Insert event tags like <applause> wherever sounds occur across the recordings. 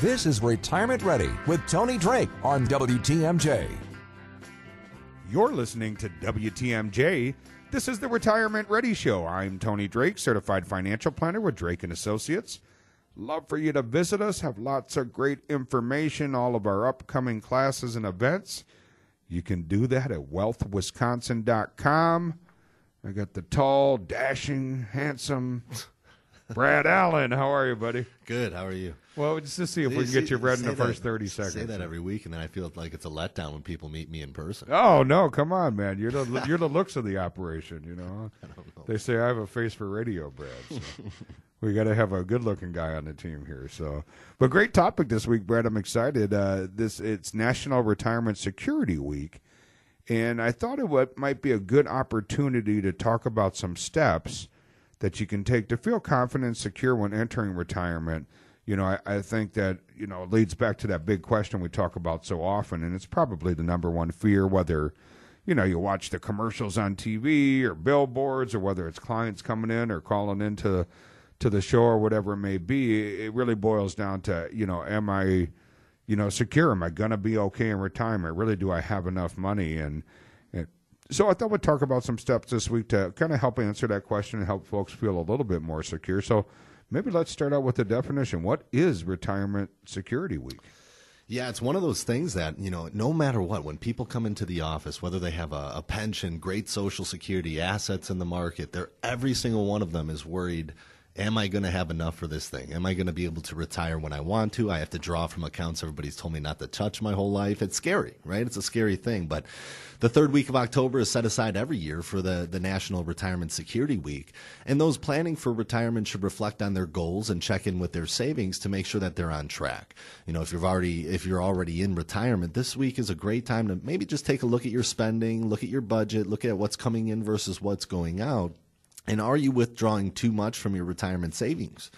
This is Retirement Ready with Tony Drake on WTMJ. You're listening to WTMJ. This is the Retirement Ready Show. I'm Tony Drake, certified financial planner with Drake and Associates. Love for you to visit us, have lots of great information, all of our upcoming classes and events. You can do that at wealthwisconsin.com. I got the tall, dashing, handsome Brad Allen. How are you, buddy? Good. How are you? Well, just to see if we can get you read in the first 30 seconds. Say that every week, and then I feel like it's a letdown when people meet me in person. Oh, no. Come on, man. You're the, <laughs> you're the looks of the operation, you know? know. They say I have a face for radio, Brad. So. <laughs> we got to have a good-looking guy on the team here. So, but great topic this week, Brad. I'm excited. Uh, this it's National Retirement Security Week, and I thought it would, might be a good opportunity to talk about some steps that you can take to feel confident and secure when entering retirement. You know, I, I think that you know it leads back to that big question we talk about so often, and it's probably the number one fear, whether you know you watch the commercials on TV or billboards, or whether it's clients coming in or calling into to the show or whatever it may be, it really boils down to, you know, am I, you know, secure? Am I going to be okay in retirement? Really, do I have enough money? And, and so I thought we'd talk about some steps this week to kind of help answer that question and help folks feel a little bit more secure. So maybe let's start out with the definition. What is Retirement Security Week? Yeah, it's one of those things that, you know, no matter what, when people come into the office, whether they have a, a pension, great social security, assets in the market, they're every single one of them is worried am I going to have enough for this thing? Am I going to be able to retire when I want to? I have to draw from accounts everybody's told me not to touch my whole life. It's scary, right? It's a scary thing. But the third week of October is set aside every year for the, the National Retirement Security Week. And those planning for retirement should reflect on their goals and check in with their savings to make sure that they're on track. You know, if you've already if you're already in retirement, this week is a great time to maybe just take a look at your spending, look at your budget, look at what's coming in versus what's going out and are you withdrawing too much from your retirement savings?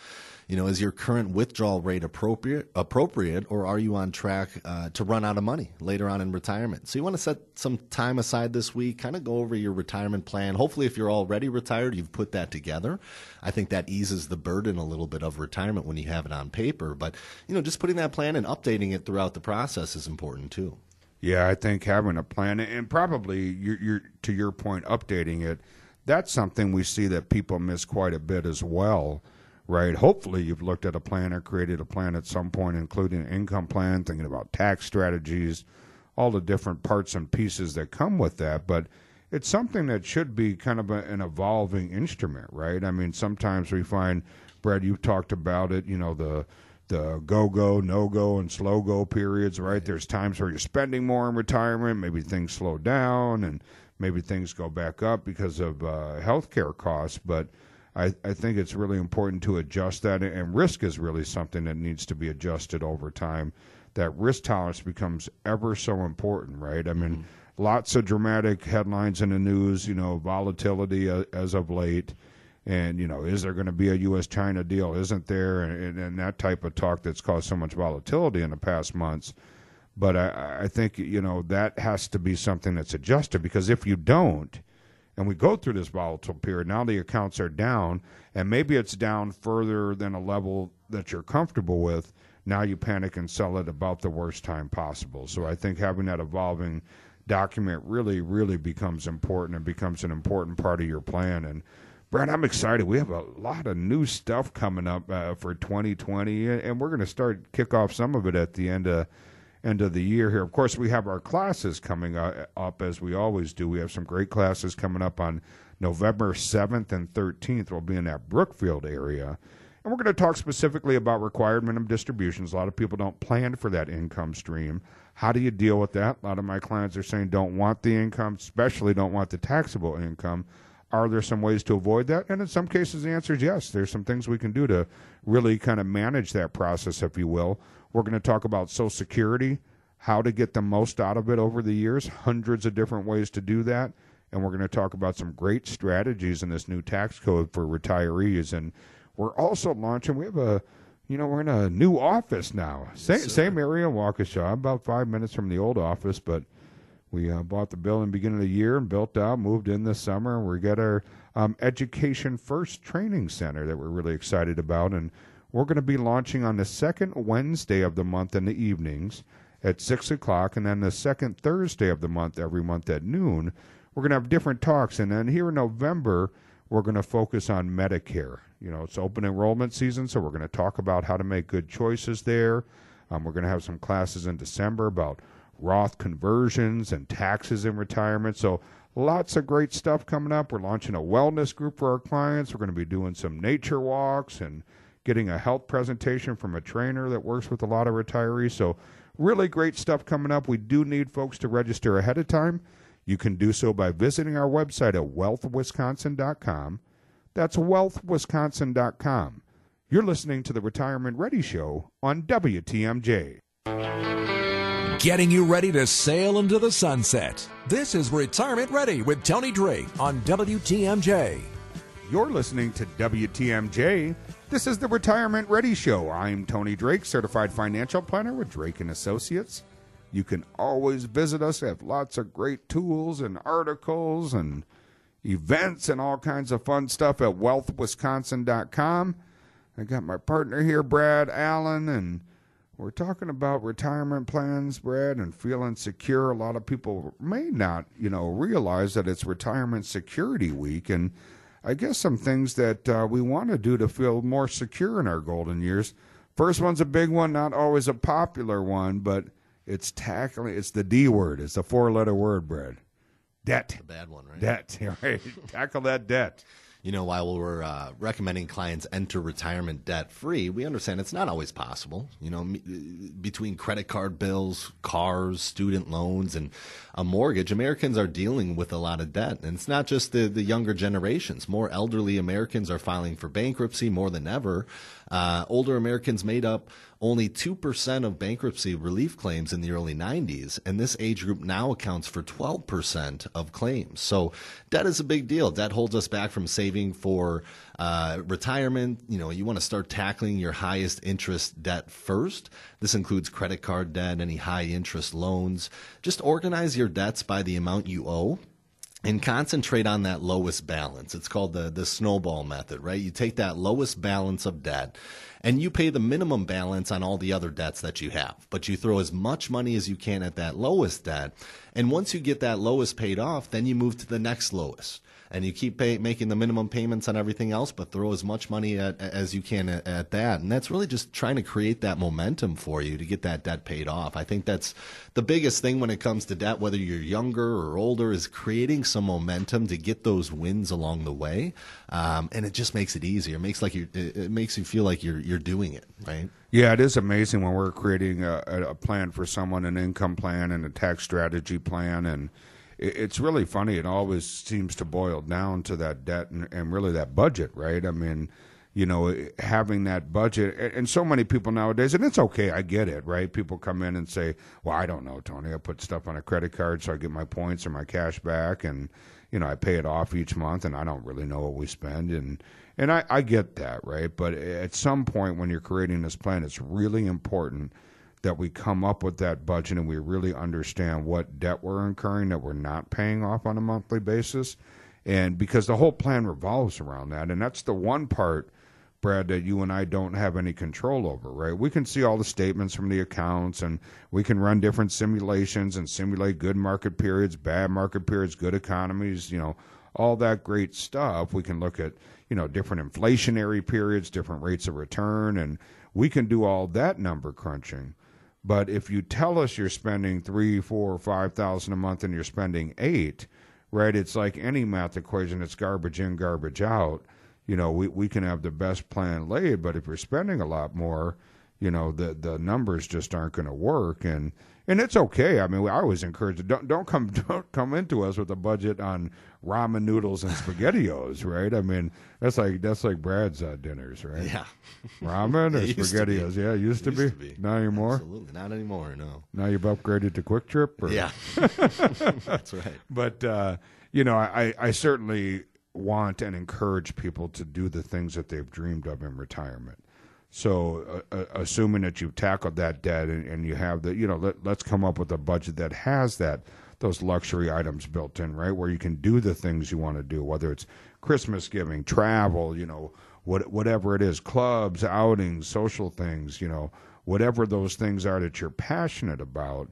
You know, is your current withdrawal rate appropriate, appropriate, or are you on track uh, to run out of money later on in retirement? So you want to set some time aside this week, kind of go over your retirement plan. Hopefully, if you're already retired, you've put that together. I think that eases the burden a little bit of retirement when you have it on paper. But you know, just putting that plan and updating it throughout the process is important too. Yeah, I think having a plan and probably you're, you're to your point, updating it that's something we see that people miss quite a bit as well, right? Hopefully, you've looked at a plan or created a plan at some point, including an income plan, thinking about tax strategies, all the different parts and pieces that come with that. But it's something that should be kind of a, an evolving instrument, right? I mean, sometimes we find, Brad, you've talked about it, you know, the the go go, no go, and slow go periods, right? There's times where you're spending more in retirement, maybe things slow down, and maybe things go back up because of uh, healthcare costs. But I, I think it's really important to adjust that, and risk is really something that needs to be adjusted over time. That risk tolerance becomes ever so important, right? I mean, mm-hmm. lots of dramatic headlines in the news, you know, volatility uh, as of late. And, you know, is there going to be a U.S. China deal? Isn't there? And, and that type of talk that's caused so much volatility in the past months. But I, I think you know that has to be something that's adjusted because if you don't, and we go through this volatile period, now the accounts are down, and maybe it's down further than a level that you're comfortable with. Now you panic and sell it about the worst time possible. So I think having that evolving document really, really becomes important and becomes an important part of your plan. And Brad, I'm excited. We have a lot of new stuff coming up uh, for 2020, and we're going to start kick off some of it at the end of end of the year here. Of course, we have our classes coming up as we always do. We have some great classes coming up on November 7th and 13th. We'll be in that Brookfield area. And we're going to talk specifically about required minimum distributions. A lot of people don't plan for that income stream. How do you deal with that? A lot of my clients are saying don't want the income, especially don't want the taxable income. Are there some ways to avoid that? And in some cases, the answer is yes. There's some things we can do to really kind of manage that process, if you will. We're going to talk about Social Security, how to get the most out of it over the years, hundreds of different ways to do that. And we're going to talk about some great strategies in this new tax code for retirees. And we're also launching, we have a, you know, we're in a new office now. Same, same area in Waukesha, about five minutes from the old office, but we uh, bought the building beginning of the year and built out, moved in this summer. and We got our um, Education First Training Center that we're really excited about. And we're going to be launching on the second Wednesday of the month in the evenings at 6 o'clock, and then the second Thursday of the month every month at noon. We're going to have different talks. And then here in November, we're going to focus on Medicare. You know, it's open enrollment season, so we're going to talk about how to make good choices there. Um, we're going to have some classes in December about Roth conversions and taxes in retirement. So lots of great stuff coming up. We're launching a wellness group for our clients. We're going to be doing some nature walks and getting a health presentation from a trainer that works with a lot of retirees. So, really great stuff coming up. We do need folks to register ahead of time. You can do so by visiting our website at wealthwisconsin.com. That's wealthwisconsin.com. You're listening to the Retirement Ready Show on WTMJ. Getting you ready to sail into the sunset. This is Retirement Ready with Tony Drake on WTMJ. You're listening to WTMJ. This is the Retirement Ready Show. I'm Tony Drake, certified financial planner with Drake and Associates. You can always visit us. We have lots of great tools and articles and events and all kinds of fun stuff at wealthwisconsin.com. I got my partner here, Brad Allen, and we're talking about retirement plans, Brad, and feeling secure. A lot of people may not, you know, realize that it's retirement security week and I guess some things that uh, we want to do to feel more secure in our golden years. First one's a big one, not always a popular one, but it's tackling. It's the D word. It's a four-letter word, Brad. Debt. The bad one, right? Debt. <laughs> Right. Tackle that debt you know, while we're uh, recommending clients enter retirement debt free, we understand it's not always possible. You know, m- between credit card bills, cars, student loans, and a mortgage, Americans are dealing with a lot of debt. And it's not just the, the younger generations. More elderly Americans are filing for bankruptcy more than ever. Uh, older Americans made up only 2% of bankruptcy relief claims in the early 90s, and this age group now accounts for 12% of claims. So debt is a big deal. Debt holds us back from saving for uh, retirement. You know, you want to start tackling your highest interest debt first. This includes credit card debt, any high interest loans. Just organize your debts by the amount you owe and concentrate on that lowest balance. It's called the, the snowball method, right? You take that lowest balance of debt and you pay the minimum balance on all the other debts that you have, but you throw as much money as you can at that lowest debt. And once you get that lowest paid off, then you move to the next lowest and you keep pay, making the minimum payments on everything else, but throw as much money at, as you can at, at, that. And that's really just trying to create that momentum for you to get that debt paid off. I think that's the biggest thing when it comes to debt, whether you're younger or older, is creating some momentum to get those wins along the way. Um, and it just makes it easier. It makes like you, it makes you feel like you're you're doing it right. Yeah, it is amazing when we're creating a, a plan for someone, an income plan and a tax strategy plan, and it's really funny. It always seems to boil down to that debt and, and really that budget, right? I mean, you know, having that budget, and so many people nowadays, and it's okay, I get it, right? People come in and say, "Well, I don't know, Tony. I put stuff on a credit card so I get my points or my cash back, and you know, I pay it off each month, and I don't really know what we spend." And and I, I get that, right? But at some point, when you're creating this plan, it's really important that we come up with that budget and we really understand what debt we're incurring that we're not paying off on a monthly basis. And because the whole plan revolves around that. And that's the one part, Brad, that you and I don't have any control over, right? We can see all the statements from the accounts and we can run different simulations and simulate good market periods, bad market periods, good economies, you know, all that great stuff. We can look at, you know, different inflationary periods, different rates of return, and we can do all that number crunching But if you tell us you're spending three, four, five thousand a month and you're spending eight, right? It's like any math equation. It's garbage in, garbage out. You know, we, we can have the best plan laid, but if you're spending a lot more, you know, the the numbers just aren't going to work. And and it's okay. I mean, I always encourage don't don't come <laughs> don't come into us with a budget on ramen noodles and spaghettios, right? I mean, that's like that's like Brad's uh, dinners, right? Yeah, ramen or <laughs> It to spaghettios. Yeah, it used, to, Used be. to be. Not anymore. absolutely not anymore. No. Now you've upgraded to Kwik Trip. Or? Yeah, <laughs> that's right. but uh, you know, I, I certainly want and encourage people to do the things that they've dreamed of in retirement. So, uh, uh, assuming that you've tackled that debt and, and you have the, you know, let, let's come up with a budget that has that those luxury items built in, right, where you can do the things you want to do, whether it's Christmas giving, travel, you know, what whatever it is, clubs, outings, social things, you know, whatever those things are that you're passionate about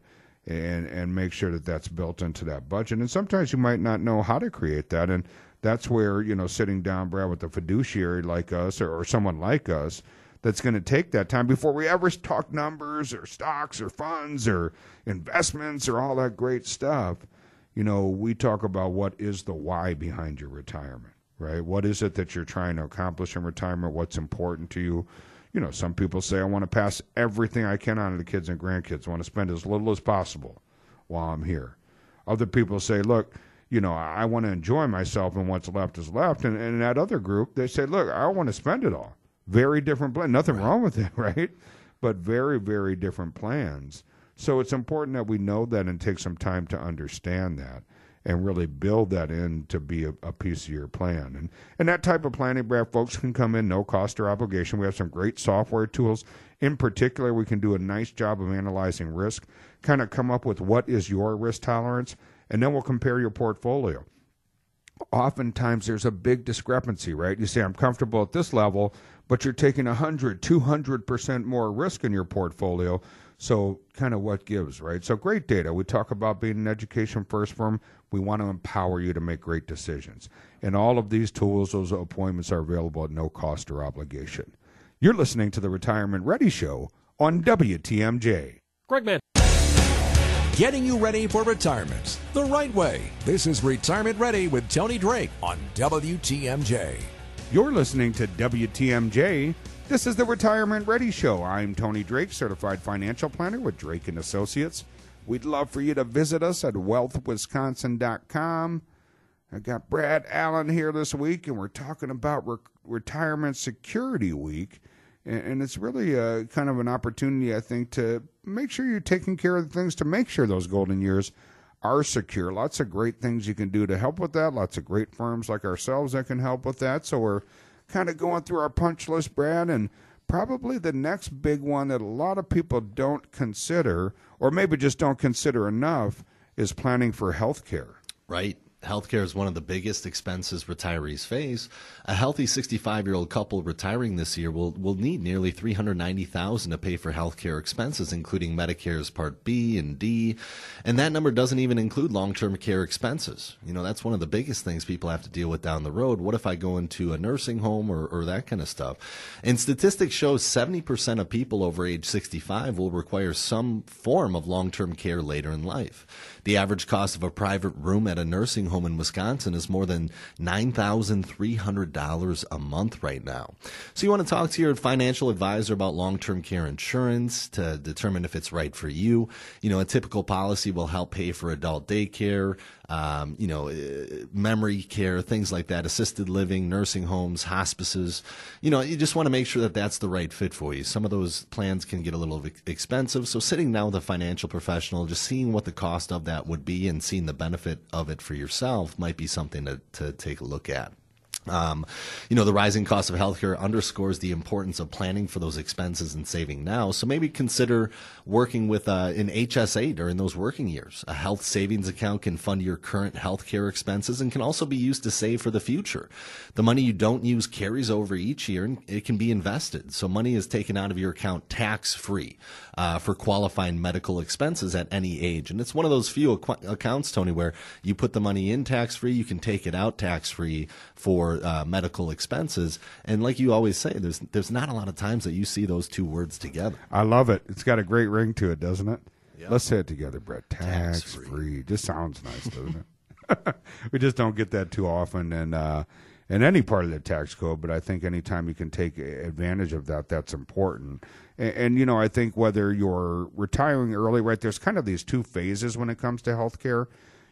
and and make sure that that's built into that budget. And sometimes you might not know how to create that, and that's where you know sitting down, Brad, with a fiduciary like us or, or someone like us that's going to take that time before we ever talk numbers or stocks or funds or investments or all that great stuff. You know, we talk about what is the why behind your retirement, right? What is it that you're trying to accomplish in retirement? What's important to you? you know, some people say I want to pass everything I can on to the kids and grandkids. I want to spend as little as possible while I'm here. Other people say, look, you know, I want to enjoy myself and what's left is left. And, and that other group, they say, look, I want to spend it all. Very different plan. Nothing wrong with it, <laughs> right? But very, very different plans. So it's important that we know that and take some time to understand that and really build that in to be a, a piece of your plan. And and that type of planning, Brad, folks can come in no cost or obligation. We have some great software tools. In particular, we can do a nice job of analyzing risk, kind of come up with what is your risk tolerance, and then we'll compare your portfolio. Oftentimes there's a big discrepancy, right? You say I'm comfortable at this level, but you're taking 100, 200% more risk in your portfolio. So, kind of what gives, right? So, great data. We talk about being an education first firm. We want to empower you to make great decisions. And all of these tools, those appointments are available at no cost or obligation. You're listening to the Retirement Ready Show on WTMJ. Greg Man. Getting you ready for retirement the right way. This is Retirement Ready with Tony Drake on WTMJ. You're listening to WTMJ. This is the Retirement Ready Show. I'm Tony Drake, certified financial planner with Drake and Associates. We'd love for you to visit us at wealthwisconsin.com. I got Brad Allen here this week, and we're talking about re- Retirement Security Week. And, and it's really a, kind of an opportunity, I think, to make sure you're taking care of the things to make sure those golden years are secure. Lots of great things you can do to help with that. Lots of great firms like ourselves that can help with that. So we're kind of going through our punch list, Brad, and probably the next big one that a lot of people don't consider, or maybe just don't consider enough, is planning for health care. Right. Healthcare is one of the biggest expenses retirees face. A healthy 65-year-old couple retiring this year will, will need nearly 390,000 to pay for healthcare expenses including Medicare's Part B and D, and that number doesn't even include long-term care expenses. You know, that's one of the biggest things people have to deal with down the road. What if I go into a nursing home or, or that kind of stuff? And statistics show 70% of people over age 65 will require some form of long-term care later in life. The average cost of a private room at a nursing home in Wisconsin is more than $9,300 a month right now. So you want to talk to your financial advisor about long-term care insurance to determine if it's right for you. You know, a typical policy will help pay for adult daycare, um, you know, uh, memory care, things like that, assisted living, nursing homes, hospices. You know, you just want to make sure that that's the right fit for you. Some of those plans can get a little expensive. So sitting down with a financial professional, just seeing what the cost of that would be and seeing the benefit of it for yourself might be something to, to take a look at. Um, you know, the rising cost of healthcare underscores the importance of planning for those expenses and saving now. So maybe consider working with uh, an HSA during those working years. A health savings account can fund your current healthcare expenses and can also be used to save for the future. The money you don't use carries over each year and it can be invested. So money is taken out of your account tax free uh, for qualifying medical expenses at any age. And it's one of those few ac- accounts, Tony, where you put the money in tax free, you can take it out tax free for for uh, medical expenses. And like you always say, there's there's not a lot of times that you see those two words together. I love it. It's got a great ring to it, doesn't it? Yep. Let's say it together, Brett. Tax, free. Just sounds nice, doesn't it? <laughs> we just don't get that too often, and uh, in any part of the tax code. But I think anytime you can take advantage of that, that's important. And, and you know, I think whether you're retiring early, right? There's kind of these two phases when it comes to healthcare.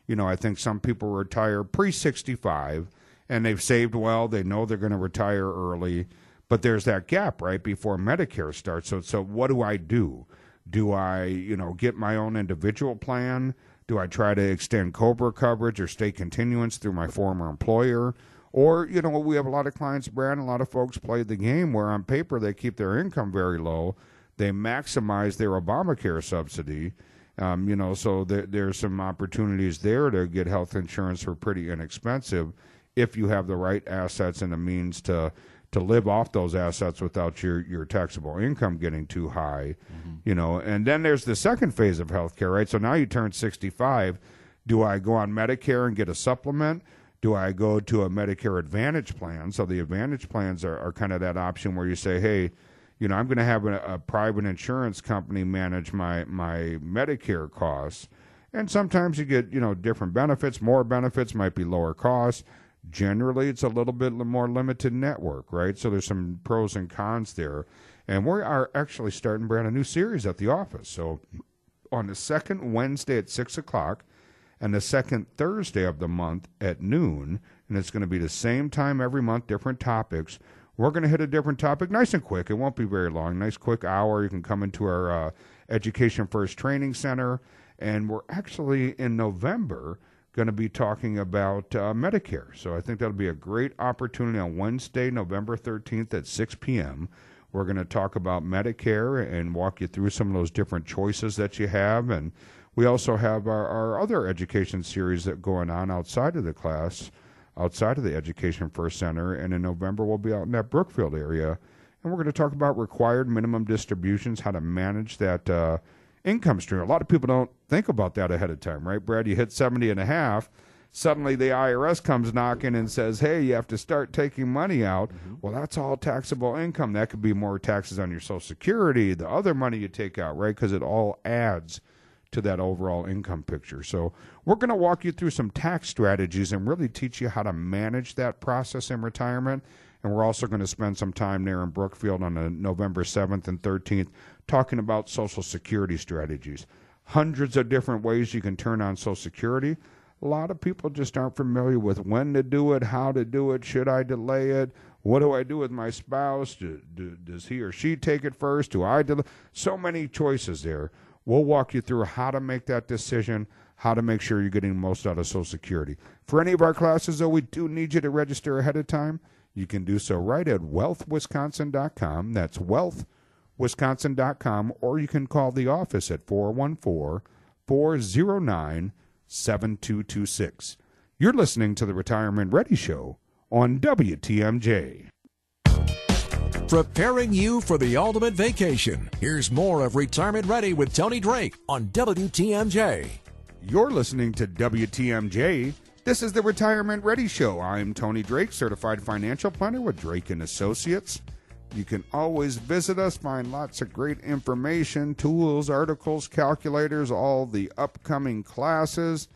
You know, I think some people retire pre 65 and they've saved well. They know they're going to retire early, but there's that gap right before Medicare starts. So, so what do I do? Do I, you know, get my own individual plan? Do I try to extend Cobra coverage or stay continuance through my former employer? Or, you know, we have a lot of clients, Brad, a lot of folks play the game where on paper they keep their income very low. They maximize their Obamacare subsidy. Um, you know, so there, there's some opportunities there to get health insurance for pretty inexpensive if you have the right assets and the means to to live off those assets without your, your taxable income getting too high, mm-hmm. you know. And then there's the second phase of healthcare, right? So now you turn 65. Do I go on Medicare and get a supplement? Do I go to a Medicare Advantage plan? So the Advantage plans are, are kind of that option where you say, hey, you know, I'm going to have a, a private insurance company manage my my Medicare costs, and sometimes you get you know different benefits. More benefits might be lower costs. Generally, it's a little bit more limited network, right? So there's some pros and cons there, and we are actually starting brand a new series at the office. So on the second Wednesday at six o'clock, and the second Thursday of the month at noon, and it's going to be the same time every month, different topics. We're going to hit a different topic, nice and quick. It won't be very long. Nice quick hour. You can come into our uh, Education First Training Center, and we're actually in November going to be talking about uh, Medicare. So I think that'll be a great opportunity on Wednesday, November 13th at 6 p.m. We're going to talk about Medicare and walk you through some of those different choices that you have. And we also have our, our other education series that going on outside of the class, outside of the Education First Center. And in November, we'll be out in that Brookfield area. And we're going to talk about required minimum distributions, how to manage that uh, income stream. A lot of people don't think about that ahead of time, right, Brad? You hit 70 and a half. Suddenly the IRS comes knocking and says, hey, you have to start taking money out. Mm-hmm. Well, that's all taxable income. That could be more taxes on your Social Security, the other money you take out, right? Because it all adds to that overall income picture. So, we're going to walk you through some tax strategies and really teach you how to manage that process in retirement. And we're also going to spend some time there in Brookfield on the November 7th and 13th talking about Social Security strategies. Hundreds of different ways you can turn on Social Security. A lot of people just aren't familiar with when to do it, how to do it, should I delay it, what do I do with my spouse? Do, do, does he or she take it first? Do I delay? So many choices there. We'll walk you through how to make that decision, how to make sure you're getting most out of Social Security. For any of our classes, though, we do need you to register ahead of time. You can do so right at wealthwisconsin.com. That's wealthwisconsin.com, or you can call the office at 414 409 7226. You're listening to the Retirement Ready Show on WTMJ. Preparing you for the ultimate vacation. Here's more of Retirement Ready with Tony Drake on WTMJ. You're listening to WTMJ. This is the Retirement Ready Show. I'm Tony Drake, certified financial planner with Drake and Associates. You can always visit us, find lots of great information, tools, articles, calculators, all the upcoming classes.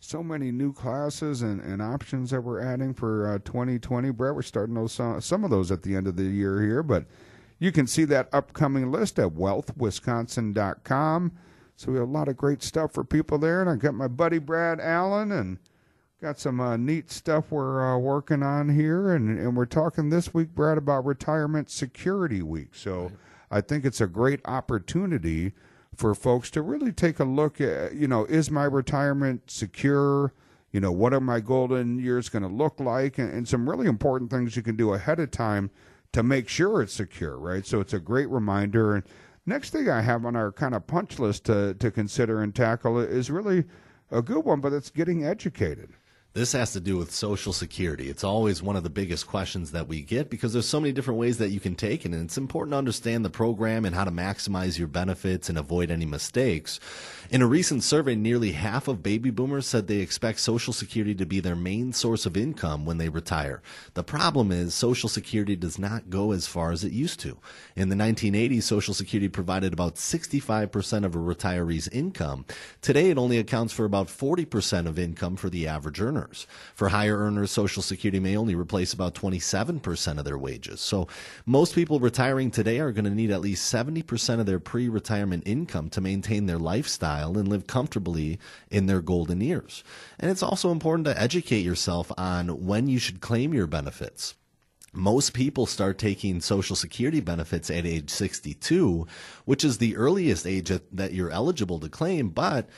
So many new classes and, and options that we're adding for uh, 2020. Brett, we're starting those some, some of those at the end of the year here, but you can see that upcoming list at wealthwisconsin.com. So we have a lot of great stuff for people there. And I've got my buddy Brad Allen and got some uh, neat stuff we're uh, working on here. And, and we're talking this week, Brad, about Retirement Security Week. So I think it's a great opportunity for folks to really take a look at, you know, is my retirement secure? You know, what are my golden years going to look like? And, and some really important things you can do ahead of time to make sure it's secure, right? So it's a great reminder. And next thing I have on our kind of punch list to, to consider and tackle is really a good one, but it's getting educated. This has to do with Social Security. It's always one of the biggest questions that we get because there's so many different ways that you can take it, and it's important to understand the program and how to maximize your benefits and avoid any mistakes. In a recent survey, nearly half of baby boomers said they expect Social Security to be their main source of income when they retire. The problem is Social Security does not go as far as it used to. In the 1980s, Social Security provided about 65% of a retiree's income. Today, it only accounts for about 40% of income for the average earner earners. For higher earners, Social Security may only replace about 27% of their wages. So most people retiring today are going to need at least 70% of their pre retirement income to maintain their lifestyle and live comfortably in their golden years. And it's also important to educate yourself on when you should claim your benefits most people start taking Social Security benefits at age 62, which is the earliest age that you're eligible to claim. But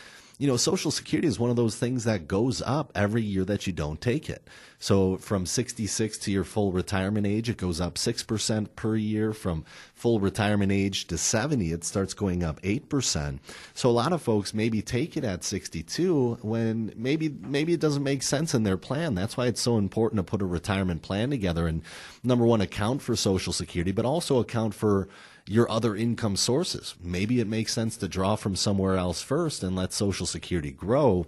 you know, Social Security is one of those things that goes up every year that you don't take it. So from 66 to your full retirement age, it goes up 6% per year. From full retirement age to 70, it starts going up 8%. So a lot of folks maybe take it at 62 when maybe maybe it doesn't make sense in their plan. That's why it's so important to put a retirement plan together and number one account for social security, but also account for your other income sources. Maybe it makes sense to draw from somewhere else first and let Social Security grow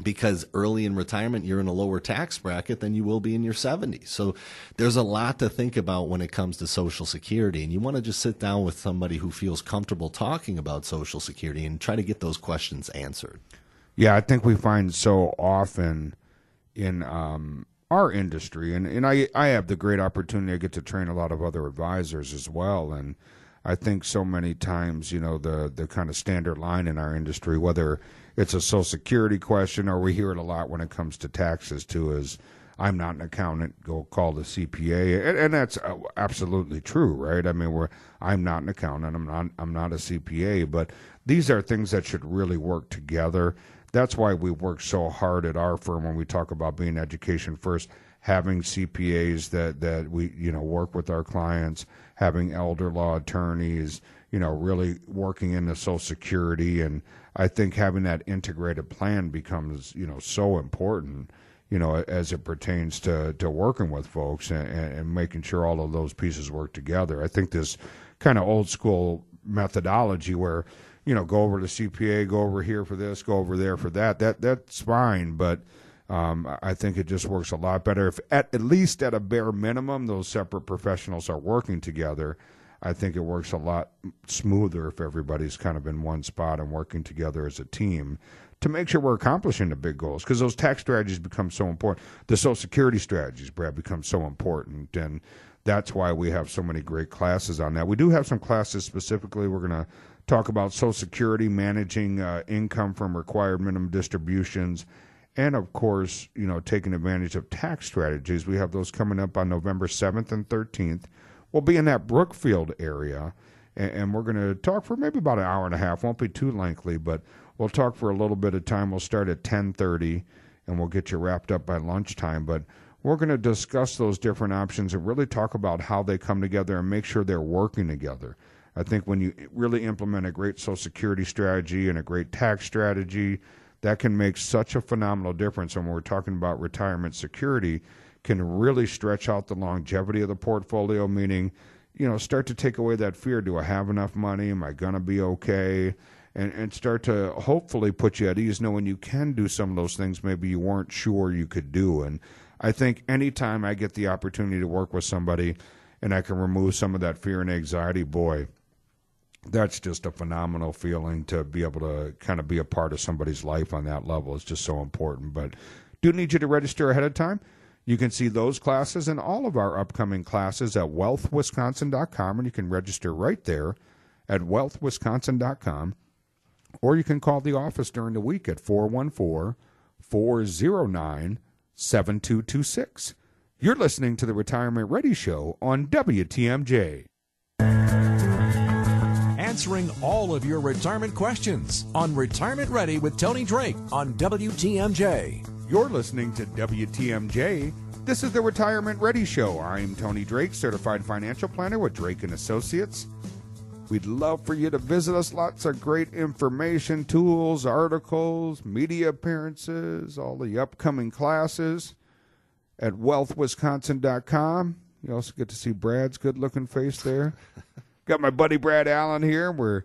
because early in retirement you're in a lower tax bracket than you will be in your 70s. So there's a lot to think about when it comes to social security and you want to just sit down with somebody who feels comfortable talking about social security and try to get those questions answered. Yeah, I think we find so often in um, our industry and, and I I have the great opportunity to get to train a lot of other advisors as well and I think so many times, you know, the the kind of standard line in our industry, whether it's a Social Security question or we hear it a lot when it comes to taxes too, is I'm not an accountant. Go call the CPA, and, and that's uh, absolutely true, right? I mean, we're I'm not an accountant. I'm not I'm not a CPA, but these are things that should really work together. That's why we work so hard at our firm when we talk about being education first, having CPAs that that we you know work with our clients having elder law attorneys, you know, really working into Social Security, and I think having that integrated plan becomes, you know, so important, you know, as it pertains to to working with folks and, and making sure all of those pieces work together. I think this kind of old school methodology where you know go over to CPA, go over here for this, go over there for that. That that's fine, but um, I think it just works a lot better if, at, at least at a bare minimum, those separate professionals are working together. I think it works a lot smoother if everybody's kind of in one spot and working together as a team to make sure we're accomplishing the big goals because those tax strategies become so important. The Social Security strategies, Brad, become so important. And that's why we have so many great classes on that. We do have some classes specifically. We're going to talk about Social Security, managing uh, income from required minimum distributions and of course, you know, taking advantage of tax strategies. We have those coming up on November 7th and 13th. We'll be in that Brookfield area, and, and we're going to talk for maybe about an hour and a half. Won't be too lengthy, but we'll talk for a little bit of time. We'll start at 10:30, and we'll get you wrapped up by lunchtime. But we're going to discuss those different options and really talk about how they come together and make sure they're working together. I think when you really implement a great Social Security strategy and a great tax strategy that can make such a phenomenal difference. And when we're talking about retirement security, can really stretch out the longevity of the portfolio, meaning, you know, start to take away that fear. Do I have enough money? Am I going to be okay? And, and start to hopefully put you at ease knowing you can do some of those things maybe you weren't sure you could do. And I think anytime I get the opportunity to work with somebody and I can remove some of that fear and anxiety, boy, that's just a phenomenal feeling to be able to kind of be a part of somebody's life on that level. It's just so important. But do need you to register ahead of time. You can see those classes and all of our upcoming classes at wealthwisconsin.com, and you can register right there at wealthwisconsin.com. Or you can call the office during the week at 414 409 7226. You're listening to the Retirement Ready Show on WTMJ answering all of your retirement questions on Retirement Ready with Tony Drake on WTMJ. You're listening to WTMJ. This is the Retirement Ready Show. I'm Tony Drake, certified financial planner with Drake and Associates. We'd love for you to visit us. Lots of great information, tools, articles, media appearances, all the upcoming classes at wealthwisconsin.com. You also get to see Brad's good looking face there. <laughs> Got my buddy Brad Allen here. We're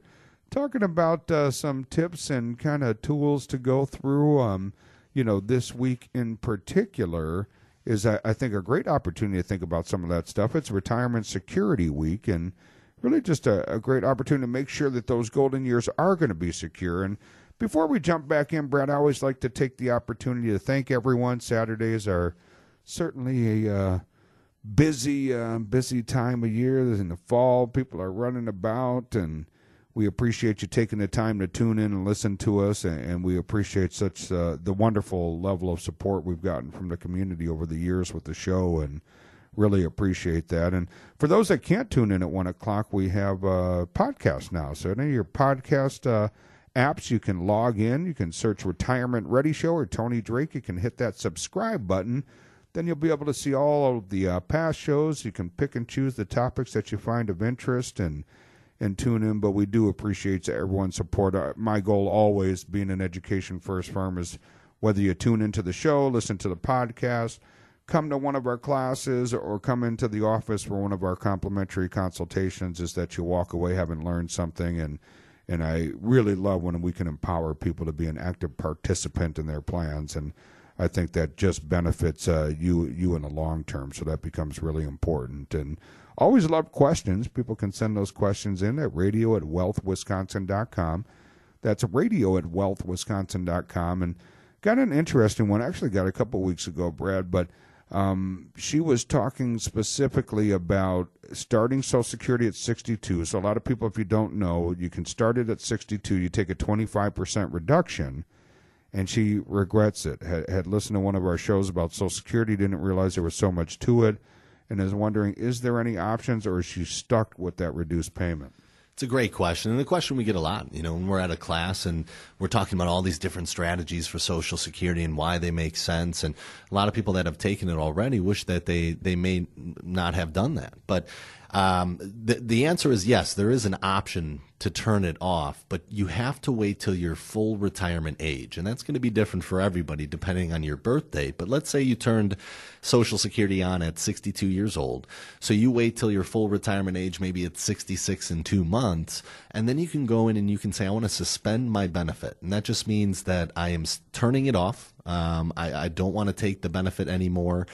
talking about uh, some tips and kind of tools to go through. Um, you know, this week in particular is, I, I think, a great opportunity to think about some of that stuff. It's Retirement Security Week, and really just a, a great opportunity to make sure that those golden years are going to be secure. And before we jump back in, Brad, I always like to take the opportunity to thank everyone. Saturdays are certainly a uh, busy, uh, busy time of year. In the fall, people are running about, and we appreciate you taking the time to tune in and listen to us. And, and we appreciate such uh, the wonderful level of support we've gotten from the community over the years with the show, and really appreciate that. And for those that can't tune in at one o'clock, we have a podcast now. So any of your podcast uh, apps, you can log in. You can search Retirement Ready Show or Tony Drake. You can hit that subscribe button. Then you'll be able to see all of the uh, past shows. You can pick and choose the topics that you find of interest and and tune in. But we do appreciate everyone's support. Uh, my goal always, being an education first firm, is whether you tune into the show, listen to the podcast come to one of our classes or come into the office for one of our complimentary consultations is that you walk away having learned something and and I really love when we can empower people to be an active participant in their plans and I think that just benefits uh, you you in the long term. So that becomes really important. And always love questions. People can send those questions in at radio at wealthwisconsin.com that's radio at wealthwisconsin.com and got an interesting one. Actually got a couple weeks ago Brad but um, she was talking specifically about starting Social Security at 62. So, a lot of people, if you don't know, you can start it at 62. You take a 25% reduction, and she regrets it. Had, had listened to one of our shows about Social Security, didn't realize there was so much to it, and is wondering is there any options, or is she stuck with that reduced payment? It's a great question, and the question we get a lot. You know, when we're at a class and we're talking about all these different strategies for Social Security and why they make sense, and a lot of people that have taken it already wish that they they may not have done that. But um, the the answer is yes. There is an option to turn it off, but you have to wait till your full retirement age, and that's going to be different for everybody depending on your birth date. But let's say you turned Social Security on at 62 years old, so you wait till your full retirement age, maybe at 66 in two months, and then you can go in and you can say, I want to suspend my benefit, and that just means that I am turning it off. Um, I, I don't want to take the benefit anymore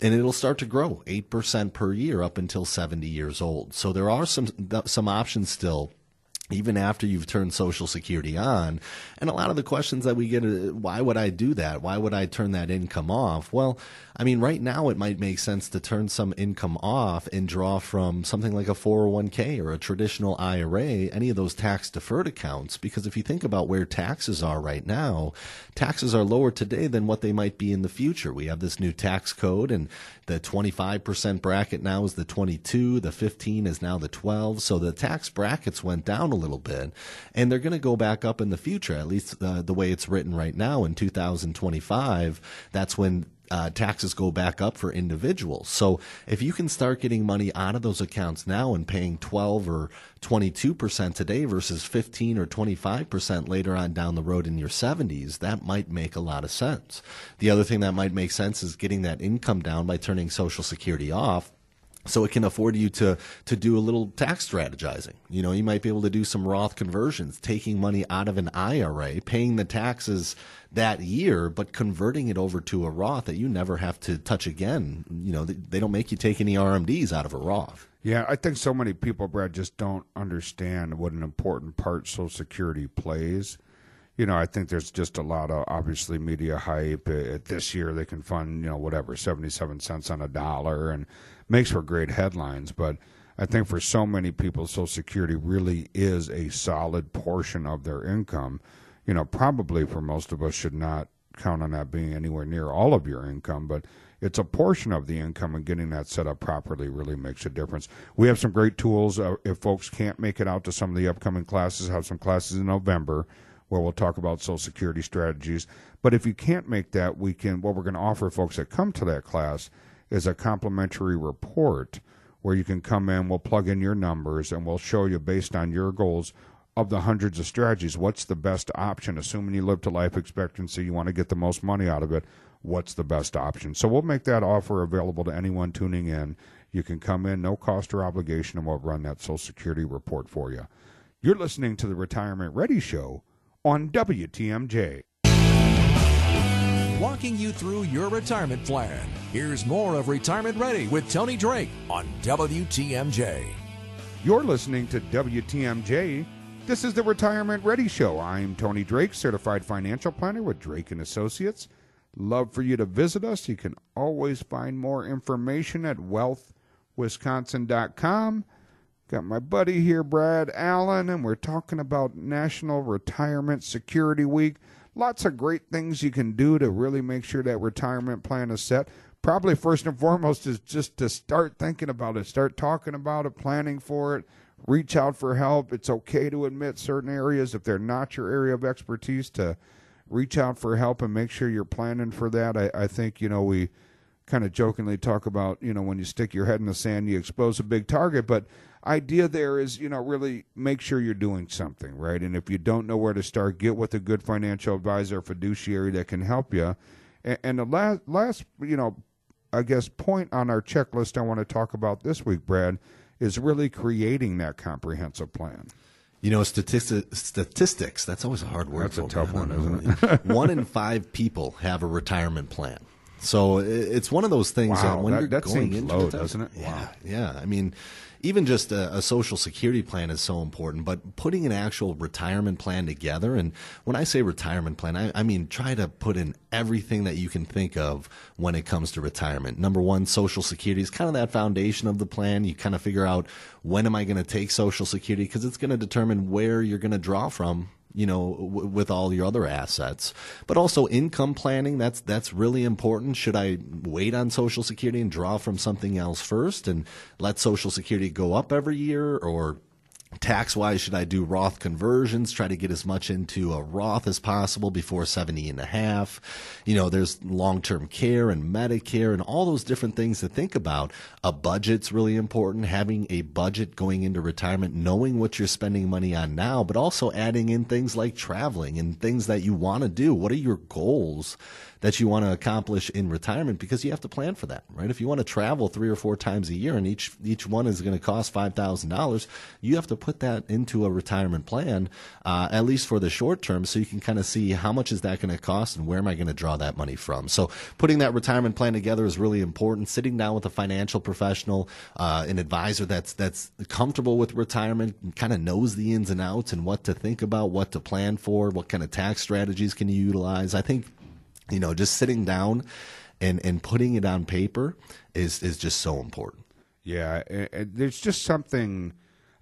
and it'll start to grow 8% per year up until 70 years old. So there are some some options still even after you've turned Social Security on. And a lot of the questions that we get are, why would I do that? Why would I turn that income off? Well, I mean, right now it might make sense to turn some income off and draw from something like a 401k or a traditional IRA, any of those tax deferred accounts. Because if you think about where taxes are right now, taxes are lower today than what they might be in the future. We have this new tax code, and the 25% bracket now is the 22, the 15 is now the 12. So the tax brackets went down a little bit, and they're going to go back up in the future, at least uh, the way it's written right now in 2025. That's when uh, taxes go back up for individuals. So if you can start getting money out of those accounts now and paying 12 or 22% today versus 15 or 25% later on down the road in your 70s, that might make a lot of sense. The other thing that might make sense is getting that income down by turning Social Security off so it can afford you to to do a little tax strategizing. You know, you might be able to do some Roth conversions, taking money out of an IRA, paying the taxes that year, but converting it over to a Roth that you never have to touch again. You know, they, don't make you take any RMDs out of a Roth. Yeah, I think so many people, Brad, just don't understand what an important part Social Security plays. You know, I think there's just a lot of obviously media hype. Uh, this year they can fund, you know, whatever, 77 cents on a dollar and makes for great headlines. But I think for so many people, Social Security really is a solid portion of their income. You know, probably for most of us should not count on that being anywhere near all of your income, but it's a portion of the income and getting that set up properly really makes a difference. We have some great tools. Uh, if folks can't make it out to some of the upcoming classes, have some classes in November where we'll talk about Social Security strategies. But if you can't make that, we can. What we're going to offer folks that come to that class is a complimentary report where you can come in, we'll plug in your numbers, and we'll show you based on your goals of the hundreds of strategies, what's the best option? Assuming you live to life expectancy, you want to get the most money out of it. What's the best option? So we'll make that offer available to anyone tuning in. You can come in, no cost or obligation, and we'll run that Social Security report for you. You're listening to the Retirement Ready Show on WTMJ. Walking you through your retirement plan. Here's more of Retirement Ready with Tony Drake on WTMJ. You're listening to WTMJ. This is the Retirement Ready Show. I'm Tony Drake, certified financial planner with Drake and Associates. Love for you to visit us. You can always find more information at wealthwisconsin.com. Got my buddy here, Brad Allen, and we're talking about National Retirement Security Week. Lots of great things you can do to really make sure that retirement plan is set. Probably first and foremost is just to start thinking about it, start talking about it, planning for it, reach out for help. It's okay to admit certain areas if they're not your area of expertise to reach out for help and make sure you're planning for that. I, I think, you know, we kind of jokingly talk about, you know, when you stick your head in the sand, you expose a big target, but idea there is, you know, really make sure you're doing something, right? And if you don't know where to start, get with a good financial advisor, fiduciary that can help you. And, and the last, last, you know, I guess point on our checklist I want to talk about this week, Brad, is really creating that comprehensive plan. You know, statistics, statistics, that's always a hard word. That's a tough one, isn't it? one in <laughs> five people have a retirement plan. So it's one of those things wow, that when that, you're that going into low, it, doesn't it? Yeah, Wow. yeah. I mean, even just a, a social security plan is so important, but putting an actual retirement plan together, and when I say retirement plan, I, I mean try to put in everything that you can think of when it comes to retirement. Number one, social security is kind of that foundation of the plan. You kind of figure out when am I going to take social security because it's going to determine where you're going to draw from you know, w- with all your other assets. But also income planning, that's that's really important. Should I wait on Social Security and draw from something else first and let Social Security go up every year or tax wise should i do roth conversions try to get as much into a roth as possible before 70 and a half? You know there's long-term care and medicare and all those different things to think about. A budget's really important having a budget going into retirement knowing what you're spending money on now but also adding in things like traveling and things that you want to do. What are your goals that you want to accomplish in retirement because you have to plan for that, right? If you want to travel three or four times a year and each each one is going to cost five thousand dollars, you have to put that into a retirement plan, uh, at least for the short term, so you can kind of see how much is that going to cost and where am I going to draw that money from. So putting that retirement plan together is really important. Sitting down with a financial professional, uh, an advisor that's that's comfortable with retirement, and kind of knows the ins and outs and what to think about, what to plan for, what kind of tax strategies can you utilize. I think you know, just sitting down and and putting it on paper is is just so important. Yeah, and, and there's just something,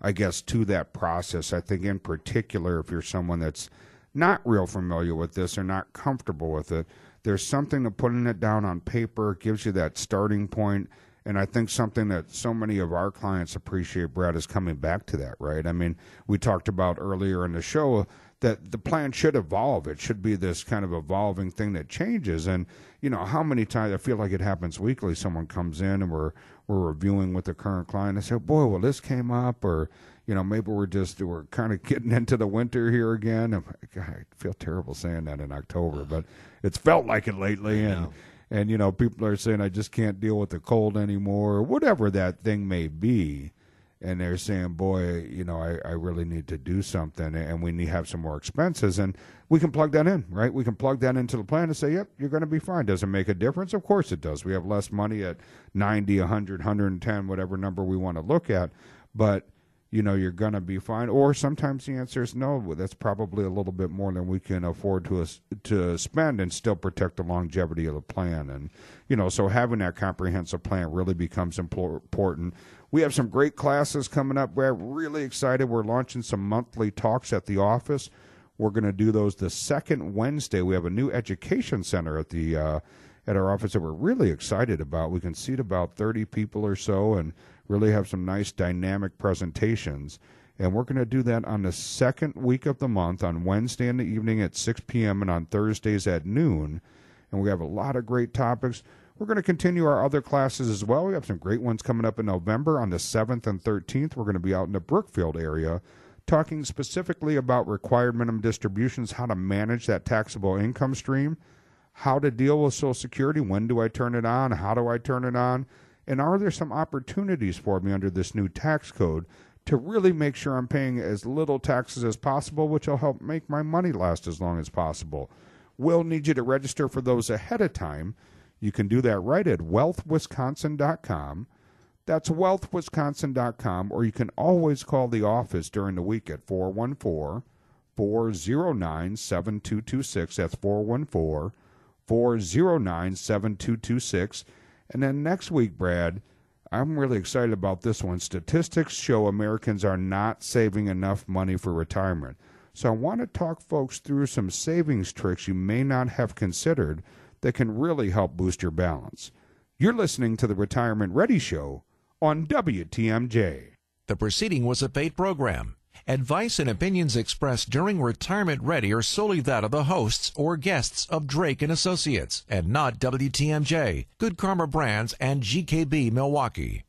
I guess, to that process. I think, in particular, if you're someone that's not real familiar with this or not comfortable with it, there's something to putting it down on paper. It gives you that starting point. And I think something that so many of our clients appreciate, Brad, is coming back to that, right? I mean, we talked about earlier in the show that the plan should evolve. It should be this kind of evolving thing that changes. And you know, how many times I feel like it happens weekly. Someone comes in and we're we're reviewing with the current client. I say, "Boy, well, this came up," or you know, maybe we're just we're kind of getting into the winter here again. And, God, I feel terrible saying that in October, but it's felt like it lately. And and you know, people are saying I just can't deal with the cold anymore, or whatever that thing may be and they're saying, "Boy, you know, I, I really need to do something, and we need to have some more expenses." And we can plug that in, right? We can plug that into the plan and say, "Yep, you're going to be fine." Does it make a difference? Of course it does. We have less money at 90, 100, 110, whatever number we want to look at, but you know you're going to be fine or sometimes the answer is no that's probably a little bit more than we can afford to to spend and still protect the longevity of the plan and you know so having that comprehensive plan really becomes important we have some great classes coming up we're really excited we're launching some monthly talks at the office we're going to do those the second wednesday we have a new education center at the uh, at our office that we're really excited about we can seat about 30 people or so and really have some nice dynamic presentations. And we're going to do that on the second week of the month on Wednesday in the evening at 6 p.m. and on Thursdays at noon. And we have a lot of great topics. We're going to continue our other classes as well. We have some great ones coming up in November on the 7th and 13th. We're going to be out in the Brookfield area talking specifically about required minimum distributions, how to manage that taxable income stream, how to deal with Social Security, when do I turn it on, how do I turn it on, and are there some opportunities for me under this new tax code to really make sure I'm paying as little taxes as possible, which will help make my money last as long as possible. We'll need you to register for those ahead of time you can do that right at wealthwisconsin.com. That's wealthwisconsin.com, or you can always call the office during the week at 414 409 7226. That's 414 409 7226. And then next week, Brad, I'm really excited about this one. Statistics show Americans are not saving enough money for retirement. So I want to talk folks through some savings tricks you may not have considered that can really help boost your balance. You're listening to the Retirement Ready Show on WTMJ. The proceeding was a paid program. Advice and opinions expressed during Retirement Ready are solely that of the hosts or guests of Drake and Associates and not WTMJ, Good Karma Brands, and GKB Milwaukee.